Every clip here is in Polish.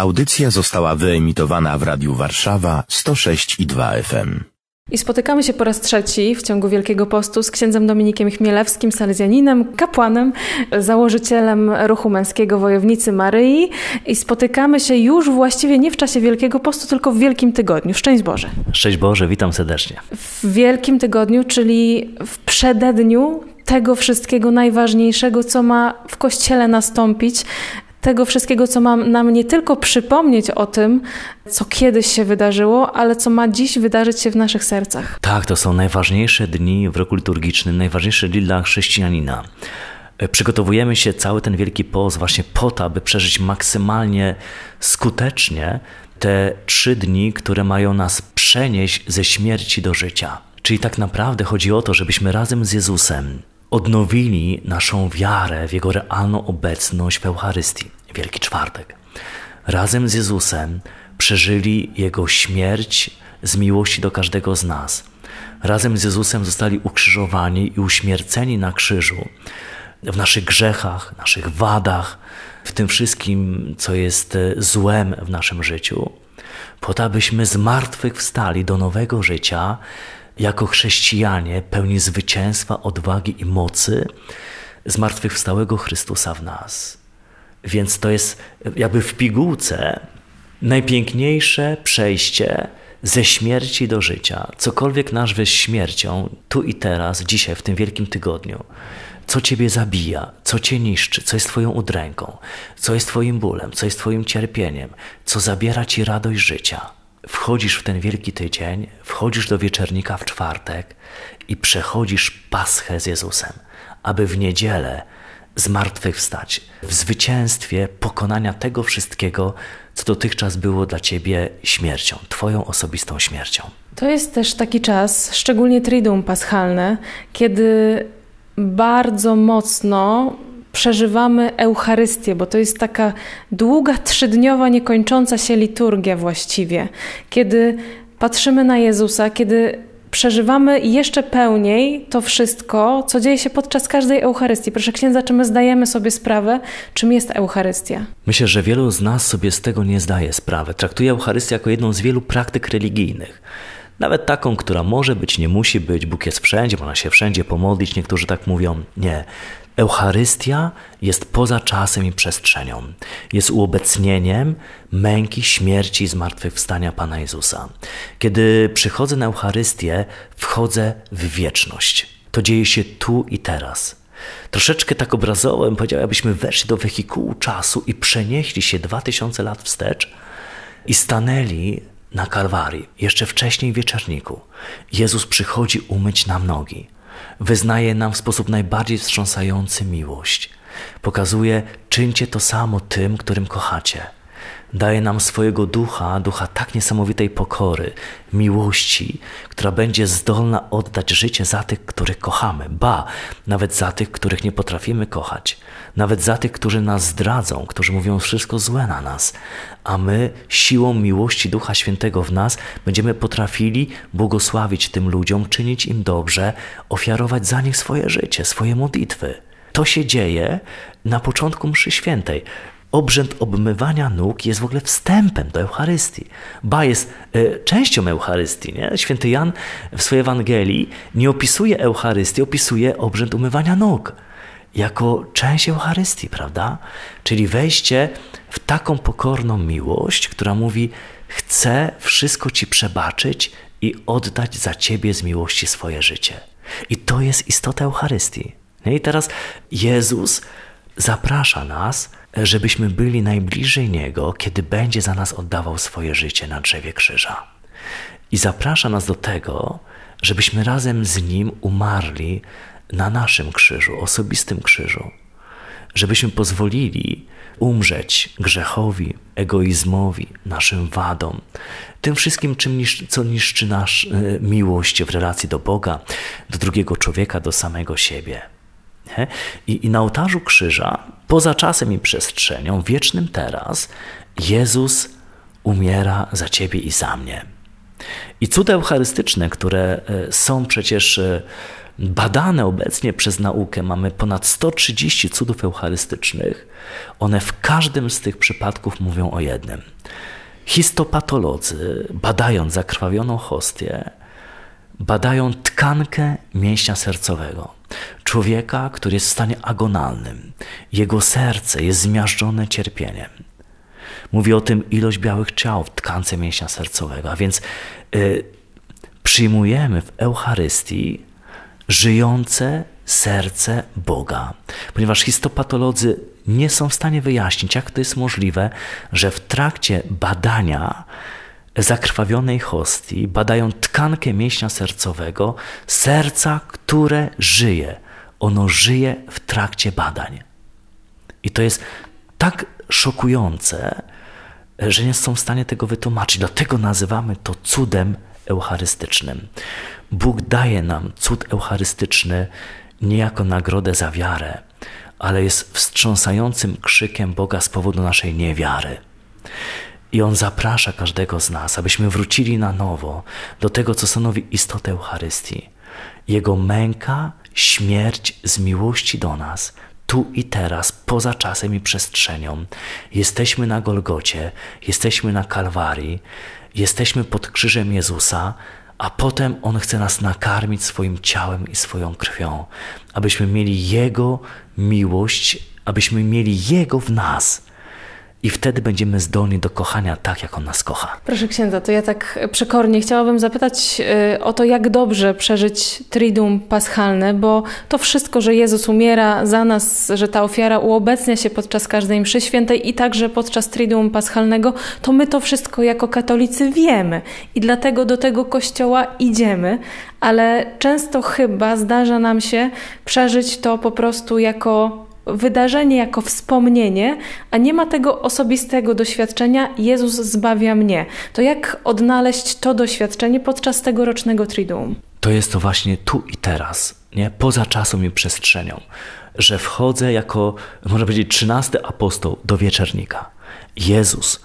Audycja została wyemitowana w Radiu Warszawa 106 i 2 FM. I spotykamy się po raz trzeci w ciągu Wielkiego Postu z księdzem Dominikiem Chmielewskim, salezjaninem, kapłanem, założycielem ruchu męskiego Wojownicy Maryi. I spotykamy się już właściwie nie w czasie Wielkiego Postu, tylko w Wielkim Tygodniu. Szczęść Boże. Szczęść Boże, witam serdecznie. W Wielkim Tygodniu, czyli w przededniu tego wszystkiego najważniejszego, co ma w Kościele nastąpić, tego wszystkiego, co ma nam nie tylko przypomnieć o tym, co kiedyś się wydarzyło, ale co ma dziś wydarzyć się w naszych sercach. Tak, to są najważniejsze dni w roku liturgicznym, najważniejsze dni dla chrześcijanina. E, przygotowujemy się cały ten Wielki Post właśnie po to, aby przeżyć maksymalnie skutecznie te trzy dni, które mają nas przenieść ze śmierci do życia. Czyli tak naprawdę chodzi o to, żebyśmy razem z Jezusem odnowili naszą wiarę w Jego realną obecność w Eucharystii, Wielki Czwartek. Razem z Jezusem przeżyli Jego śmierć z miłości do każdego z nas. Razem z Jezusem zostali ukrzyżowani i uśmierceni na krzyżu w naszych grzechach, naszych wadach, w tym wszystkim, co jest złem w naszym życiu, po to, abyśmy z martwych wstali do nowego życia, jako chrześcijanie pełni zwycięstwa, odwagi i mocy zmartwychwstałego Chrystusa w nas. Więc to jest jakby w pigułce najpiękniejsze przejście ze śmierci do życia. Cokolwiek nazwiesz śmiercią, tu i teraz, dzisiaj, w tym wielkim tygodniu, co ciebie zabija, co cię niszczy, co jest twoją udręką, co jest twoim bólem, co jest twoim cierpieniem, co zabiera ci radość życia – wchodzisz w ten wielki tydzień, wchodzisz do wieczernika w czwartek i przechodzisz Paschę z Jezusem, aby w niedzielę zmartwychwstać w zwycięstwie pokonania tego wszystkiego, co dotychczas było dla ciebie śmiercią, twoją osobistą śmiercią. To jest też taki czas, szczególnie Triduum Paschalne, kiedy bardzo mocno przeżywamy Eucharystię, bo to jest taka długa, trzydniowa, niekończąca się liturgia właściwie, kiedy patrzymy na Jezusa, kiedy przeżywamy jeszcze pełniej to wszystko, co dzieje się podczas każdej Eucharystii. Proszę księdza, czy my zdajemy sobie sprawę, czym jest Eucharystia? Myślę, że wielu z nas sobie z tego nie zdaje sprawy. Traktuje Eucharystię jako jedną z wielu praktyk religijnych. Nawet taką, która może być, nie musi być, Bóg jest wszędzie, można się wszędzie pomodlić, niektórzy tak mówią. Nie. Eucharystia jest poza czasem i przestrzenią. Jest uobecnieniem męki, śmierci i zmartwychwstania Pana Jezusa. Kiedy przychodzę na Eucharystię, wchodzę w wieczność. To dzieje się tu i teraz. Troszeczkę tak obrazowo bym powiedział, abyśmy weszli do wehikułu czasu i przenieśli się dwa tysiące lat wstecz i stanęli na Kalwarii, jeszcze wcześniej w wieczerniku. Jezus przychodzi umyć nam nogi wyznaje nam w sposób najbardziej wstrząsający miłość. Pokazuje, czyńcie to samo tym, którym kochacie. Daje nam swojego ducha, ducha tak niesamowitej pokory, miłości, która będzie zdolna oddać życie za tych, których kochamy, ba, nawet za tych, których nie potrafimy kochać, nawet za tych, którzy nas zdradzą, którzy mówią wszystko złe na nas, a my siłą miłości Ducha Świętego w nas będziemy potrafili błogosławić tym ludziom, czynić im dobrze, ofiarować za nich swoje życie, swoje modlitwy. To się dzieje na początku mszy świętej obrzęd obmywania nóg jest w ogóle wstępem do Eucharystii. Ba jest y, częścią Eucharystii. Nie? Święty Jan w swojej Ewangelii nie opisuje Eucharystii, opisuje obrzęd umywania nóg jako część Eucharystii, prawda? Czyli wejście w taką pokorną miłość, która mówi: Chcę wszystko Ci przebaczyć i oddać za Ciebie z miłości swoje życie. I to jest istota Eucharystii. I teraz Jezus zaprasza nas, żebyśmy byli najbliżej Niego, kiedy będzie za nas oddawał swoje życie na drzewie krzyża. I zaprasza nas do tego, żebyśmy razem z Nim umarli na naszym krzyżu, osobistym krzyżu. Żebyśmy pozwolili umrzeć grzechowi, egoizmowi, naszym wadom, tym wszystkim, czym co niszczy nasz e, miłość w relacji do Boga, do drugiego człowieka, do samego siebie. I, I na ołtarzu krzyża, poza czasem i przestrzenią, wiecznym teraz, Jezus umiera za ciebie i za mnie. I cuda eucharystyczne, które e, są przecież e, badane obecnie przez naukę. Mamy ponad 130 cudów eucharystycznych. One w każdym z tych przypadków mówią o jednym. Histopatolodzy, badając zakrwawioną hostię, badają tkankę mięśnia sercowego. Człowieka, który jest w stanie agonalnym. Jego serce jest zmiażdżone cierpieniem. Mówi o tym ilość białych ciał w tkance mięśnia sercowego, a więc y, przyjmujemy w Eucharystii żyjące serce Boga. Ponieważ histopatolodzy nie są w stanie wyjaśnić, jak to jest możliwe, że w trakcie badania zakrwawionej hostii badają tkankę mięśnia sercowego, serca, które żyje. Ono żyje w trakcie badań. I to jest tak szokujące, że nie są w stanie tego wytłumaczyć. Dlatego nazywamy to cudem eucharystycznym. Bóg daje nam cud eucharystyczny nie jako nagrodę za wiarę, ale jest wstrząsającym krzykiem Boga z powodu naszej niewiary. I On zaprasza każdego z nas, abyśmy wrócili na nowo do tego, co stanowi istotę Eucharystii. Jego męka, śmierć z miłości do nas, tu i teraz, poza czasem i przestrzenią. Jesteśmy na Golgocie, jesteśmy na Kalwarii, jesteśmy pod krzyżem Jezusa, a potem On chce nas nakarmić swoim ciałem i swoją krwią, abyśmy mieli Jego miłość, abyśmy mieli Jego w nas i wtedy będziemy zdolni do kochania tak, jak On nas kocha. Proszę księdza, to ja tak przekornie chciałabym zapytać y, o to, jak dobrze przeżyć Triduum Paschalne, bo to wszystko, że Jezus umiera za nas, że ta ofiara uobecnia się podczas każdej mszy świętej i także podczas Triduum Paschalnego, to my to wszystko jako katolicy wiemy i dlatego do tego kościoła idziemy, ale często chyba zdarza nam się przeżyć to po prostu jako wydarzenie jako wspomnienie, a nie ma tego osobistego doświadczenia Jezus zbawia mnie. To jak odnaleźć to doświadczenie podczas tegorocznego Triduum? To jest to właśnie tu i teraz, nie? poza czasem i przestrzenią, że wchodzę jako, można powiedzieć, trzynasty apostoł do wieczernika. Jezus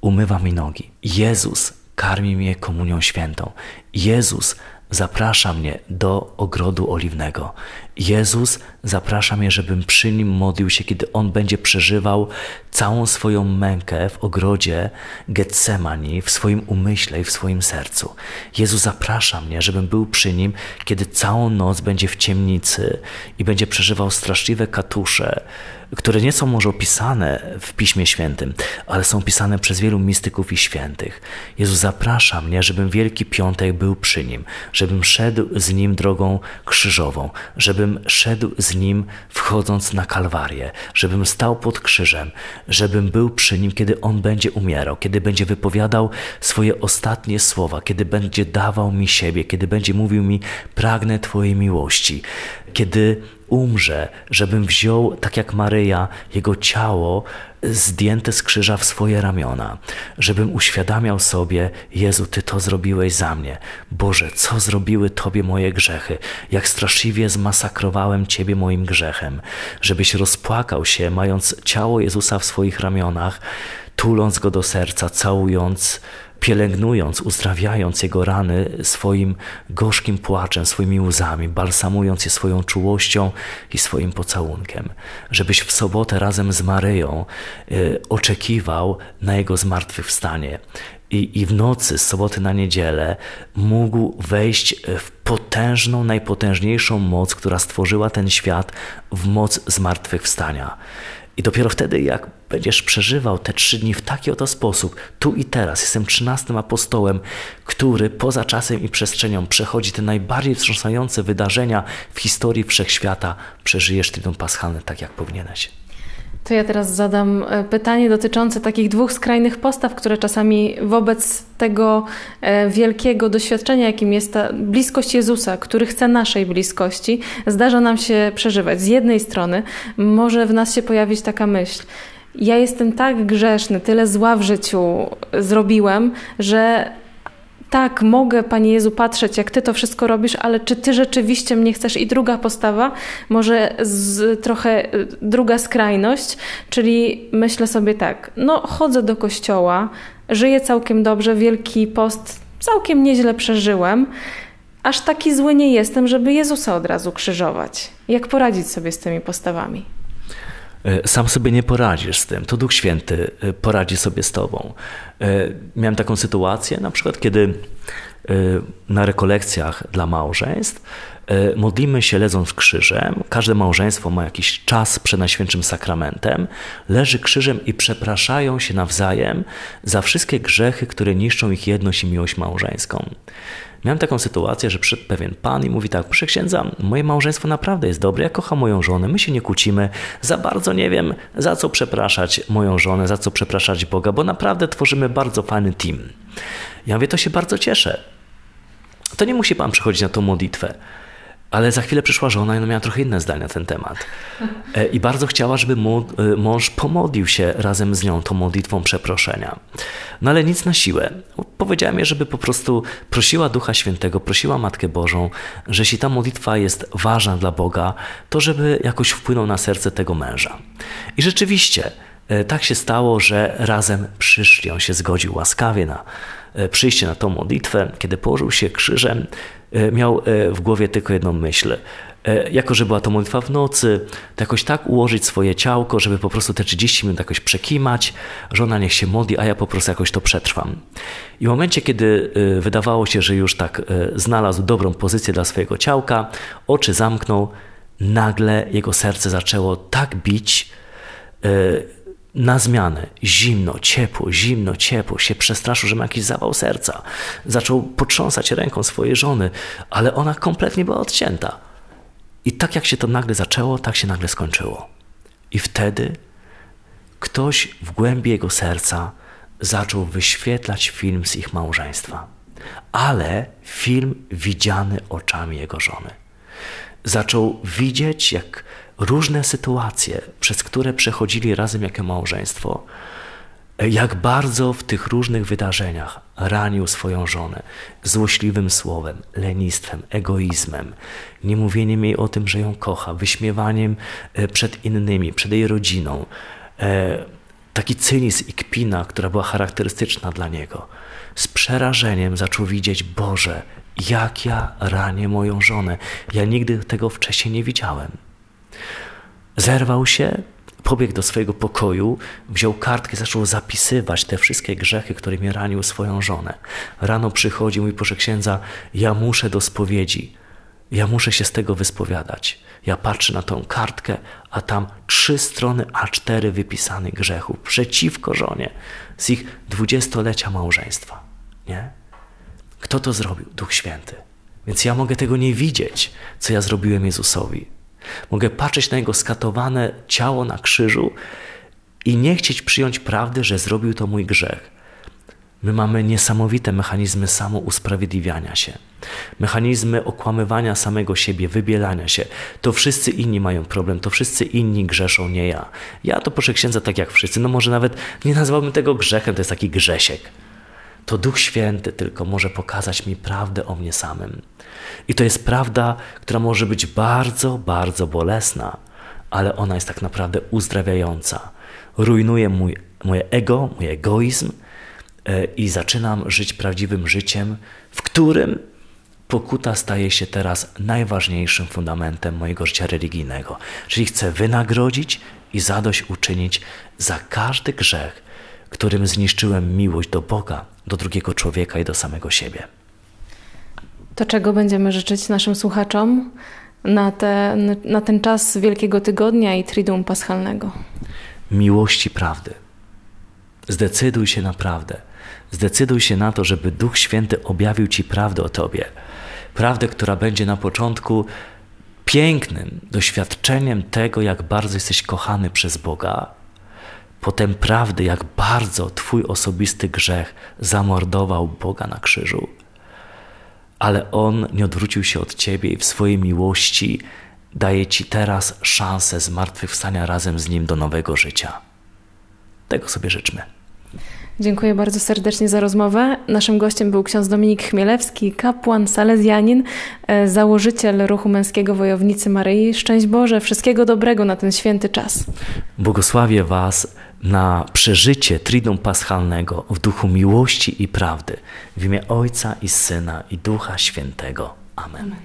umywa mi nogi. Jezus karmi mnie komunią świętą. Jezus zaprasza mnie do ogrodu oliwnego. Jezus zaprasza mnie, żebym przy nim modlił się, kiedy on będzie przeżywał całą swoją mękę w ogrodzie Getsemani, w swoim umyśle i w swoim sercu. Jezus zaprasza mnie, żebym był przy nim, kiedy całą noc będzie w ciemnicy i będzie przeżywał straszliwe katusze, które nie są może opisane w Piśmie Świętym, ale są pisane przez wielu mistyków i świętych. Jezus zaprasza mnie, żebym Wielki Piątek był przy nim, żebym szedł z nim drogą krzyżową, żebym szedł z nim wchodząc na Kalwarię, żebym stał pod krzyżem, żebym był przy nim, kiedy on będzie umierał, kiedy będzie wypowiadał swoje ostatnie słowa, kiedy będzie dawał mi siebie, kiedy będzie mówił mi: Pragnę Twojej miłości, kiedy umrze, żebym wziął, tak jak Maryja, jego ciało zdjęte z krzyża w swoje ramiona, żebym uświadamiał sobie, Jezu, Ty to zrobiłeś za mnie. Boże, co zrobiły Tobie moje grzechy? Jak straszliwie zmasakrowałem Ciebie moim grzechem. Żebyś rozpłakał się, mając ciało Jezusa w swoich ramionach, tuląc go do serca, całując, pielęgnując, uzdrawiając jego rany swoim gorzkim płaczem, swoimi łzami, balsamując je swoją czułością i swoim pocałunkiem. Żebyś w sobotę razem z Maryją y, oczekiwał na jego zmartwychwstanie. I, I w nocy, z soboty na niedzielę, mógł wejść w potężną, najpotężniejszą moc, która stworzyła ten świat, w moc zmartwychwstania. I dopiero wtedy, jak będziesz przeżywał te trzy dni w taki oto sposób, tu i teraz, jestem trzynastym apostołem, który poza czasem i przestrzenią przechodzi te najbardziej wstrząsające wydarzenia w historii wszechświata, przeżyjesz Triduum Paschalne tak, jak powinieneś. To ja teraz zadam e, pytanie dotyczące takich dwóch skrajnych postaw, które czasami wobec tego e, wielkiego doświadczenia, jakim jest ta bliskość Jezusa, który chce naszej bliskości, zdarza nam się przeżywać. Z jednej strony może w nas się pojawić taka myśl, ja jestem tak grzeszny, tyle zła w życiu zrobiłem, że tak, mogę, Panie Jezu, patrzeć, jak Ty to wszystko robisz, ale czy Ty rzeczywiście mnie chcesz? I druga postawa, może z, trochę y, druga skrajność, czyli myślę sobie tak, no chodzę do kościoła, żyję całkiem dobrze, Wielki Post całkiem nieźle przeżyłem, aż taki zły nie jestem, żeby Jezusa od razu krzyżować. Jak poradzić sobie z tymi postawami? E, sam sobie nie poradzisz z tym, to Duch Święty e, poradzi sobie z tobą. E, miałem taką sytuację, na przykład, kiedy na rekolekcjach dla małżeństw modlimy się ledząc krzyżem. Każde małżeństwo ma jakiś czas przed Najświętszym Sakramentem, leży krzyżem i przepraszają się nawzajem za wszystkie grzechy, które niszczą ich jedność i miłość małżeńską. Miałem taką sytuację, że przyszedł pewien pan i mówi tak, proszę księdza, moje małżeństwo naprawdę jest dobre, ja kocham moją żonę, my się nie kłócimy, za bardzo nie wiem, za co przepraszać moją żonę, za co przepraszać Boga, bo naprawdę tworzymy bardzo fajny team. Ja mówię, to się bardzo cieszę. To nie musi pan przychodzić na tą modlitwę. Ale za chwilę przyszła żona i ona miała trochę inne zdanie na ten temat. E, I bardzo chciała, żeby e, mąż pomodlił się razem z nią tą modlitwą przeproszenia. No ale nic na siłę. Powiedziałem jej, żeby po prostu prosiła Ducha Świętego, prosiła Matkę Bożą, że jeśli ta modlitwa jest ważna dla Boga, to żeby jakoś wpłynął na serce tego męża. I rzeczywiście e, tak się stało, że razem przyszli. On się zgodził łaskawie na przyjście na tą modlitwę. Kiedy położył się krzyżem, E, miał e, w głowie tylko jedną myśl. E, jako, że była to modlitwa w nocy, to jakoś tak ułożyć swoje ciałko, żeby po prostu te 30 minut jakoś przekimać, żona niech się modli, a ja po prostu jakoś to przetrwam. I w momencie, kiedy wydawało się, że już tak znalazł dobrą pozycję dla swojego ciałka, oczy zamknął, nagle jego serce zaczęło tak bić, na zmianę. Zimno, ciepło, zimno, ciepło. Się przestraszył, że ma jakiś zawał serca. Zaczął potrząsać ręką swojej żony, ale ona kompletnie była odcięta. I tak jak się to nagle zaczęło, tak się nagle skończyło. I wtedy ktoś w głębi jego serca zaczął wyświetlać film z ich małżeństwa. Ale film widziany oczami jego żony. Zaczął widzieć, jak różne sytuacje, przez które przechodzili razem jako małżeństwo, jak bardzo w tych różnych wydarzeniach ranił swoją żonę złośliwym słowem, lenistwem, egoizmem, niemówieniem jej o tym, że ją kocha, wyśmiewaniem e, przed innymi, przed jej rodziną. E, taki cynizm i kpina, która była charakterystyczna dla niego. Z przerażeniem zaczął widzieć, Boże, jak ja ranię moją żonę. Ja nigdy tego wcześniej nie widziałem. Zerwał się, pobiegł do swojego pokoju, wziął kartkę zaczął zapisywać te wszystkie grzechy, którymi ranił swoją żonę. Rano przychodził i proszę księdza, ja muszę do spowiedzi. Ja muszę się z tego wyspowiadać. Ja patrzę na tą kartkę, a tam trzy strony A4 wypisanych grzechów przeciwko żonie z ich dwudziestolecia małżeństwa. Nie? Kto to zrobił? Duch Święty. Więc ja mogę tego nie widzieć, co ja zrobiłem Jezusowi. Mogę patrzeć na Jego skatowane ciało na krzyżu i nie chcieć przyjąć prawdy, że zrobił to mój grzech. My mamy niesamowite mechanizmy samousprawiedliwiania się, mechanizmy okłamywania samego siebie, wybielania się. To wszyscy inni mają problem, to wszyscy inni grzeszą, nie ja. Ja to proszę księdza tak jak wszyscy. No może nawet nie nazwałbym tego grzechem, to jest taki grzesiek. To Duch Święty tylko może pokazać mi prawdę o mnie samym. I to jest prawda, która może być bardzo, bardzo bolesna, ale ona jest tak naprawdę uzdrawiająca. Rujnuje mój, moje ego, mój egoizm e, i zaczynam żyć prawdziwym życiem, w którym pokuta staje się teraz najważniejszym fundamentem mojego życia religijnego. Czyli chcę wynagrodzić i zadośćuczynić za każdy grzech, którym zniszczyłem miłość do Boga, do drugiego człowieka i do samego siebie. To czego będziemy życzyć naszym słuchaczom na, te, na ten czas Wielkiego Tygodnia i Triduum Paschalnego? Miłości prawdy. Zdecyduj się na prawdę. Zdecyduj się na to, żeby Duch Święty objawił Ci prawdę o Tobie. Prawdę, która będzie na początku pięknym doświadczeniem tego, jak bardzo jesteś kochany przez Boga, potem prawdy, jak bardzo Twój osobisty grzech zamordował Boga na krzyżu. Ale On nie odwrócił się od Ciebie i w swojej miłości daje Ci teraz szansę zmartwychwstania razem z Nim do nowego życia. Tego sobie życzmy. Dziękuję bardzo serdecznie za rozmowę. Naszym gościem był ksiądz Dominik Chmielewski, kapłan, salezjanin, e, założyciel ruchu męskiego Wojownicy Maryi. Szczęść Boże, wszystkiego dobrego na ten święty czas. Błogosławię Was na przeżycie Triduum Paschalnego w duchu miłości i prawdy w imię Ojca i Syna i Ducha Świętego. Amen. Amen.